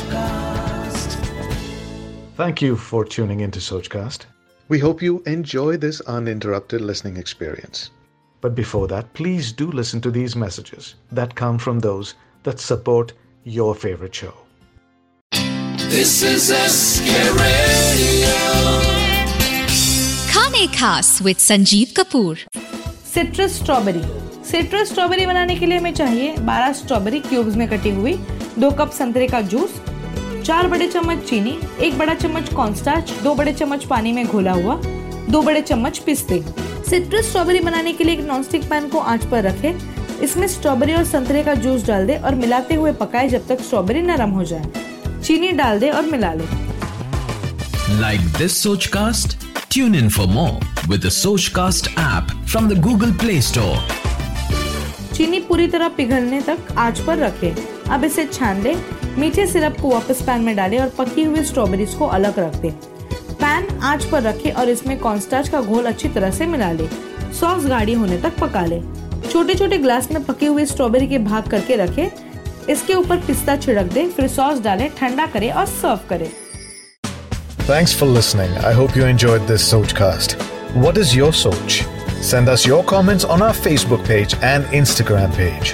Sochcast. Thank you for tuning into Sochcast. We hope you enjoy this uninterrupted listening experience. But before that, please do listen to these messages that come from those that support your favorite show. This is SK Radio. खाने खास with Sanjeev Kapoor citrus strawberry citrus strawberry बनाने के लिए हमें चाहिए 12 strawberry cubes में कटी हुई दो कप संतरे का जूस चार बड़े चम्मच चीनी एक बड़ा चम्मच कॉर्नस्टार्च दो बड़े चम्मच पानी में घोला हुआ दो बड़े चम्मच पिस्ते। सिट्रस स्ट्रॉबेरी बनाने के लिए एक नॉनस्टिक पैन को आँच पर रखें। इसमें स्ट्रॉबेरी और संतरे का जूस डाल दे और मिलाते हुए पकाए जब तक स्ट्रॉबेरी नरम हो जाए। चीनी डाल दे और मिला ले। Like this Sochcast? Tune in for more with the Sochcast app from the Google Play Store. चीनी पूरी तरह पिघलने तक आँच पर रखें। अब इसे छान लें। मीठे सिरप को वापस पैन में डालें और पकी हुई स्ट्रॉबेरीज को अलग रख दें पैन आँच पर रखें और इसमें कॉर्नस्टार्च का घोल अच्छी तरह से मिला लें सॉस गाढ़ी होने तक पका लें छोटे छोटे ग्लास में पकी हुई स्ट्रॉबेरी के भाग करके रखें इसके ऊपर पिस्ता छिड़क दें, फिर सॉस डालें, ठंडा करें और सर्व करें Thanks for listening. I hope you enjoyed this Sochcast. What is your Soch? Send us your comments on our Facebook page and Instagram page.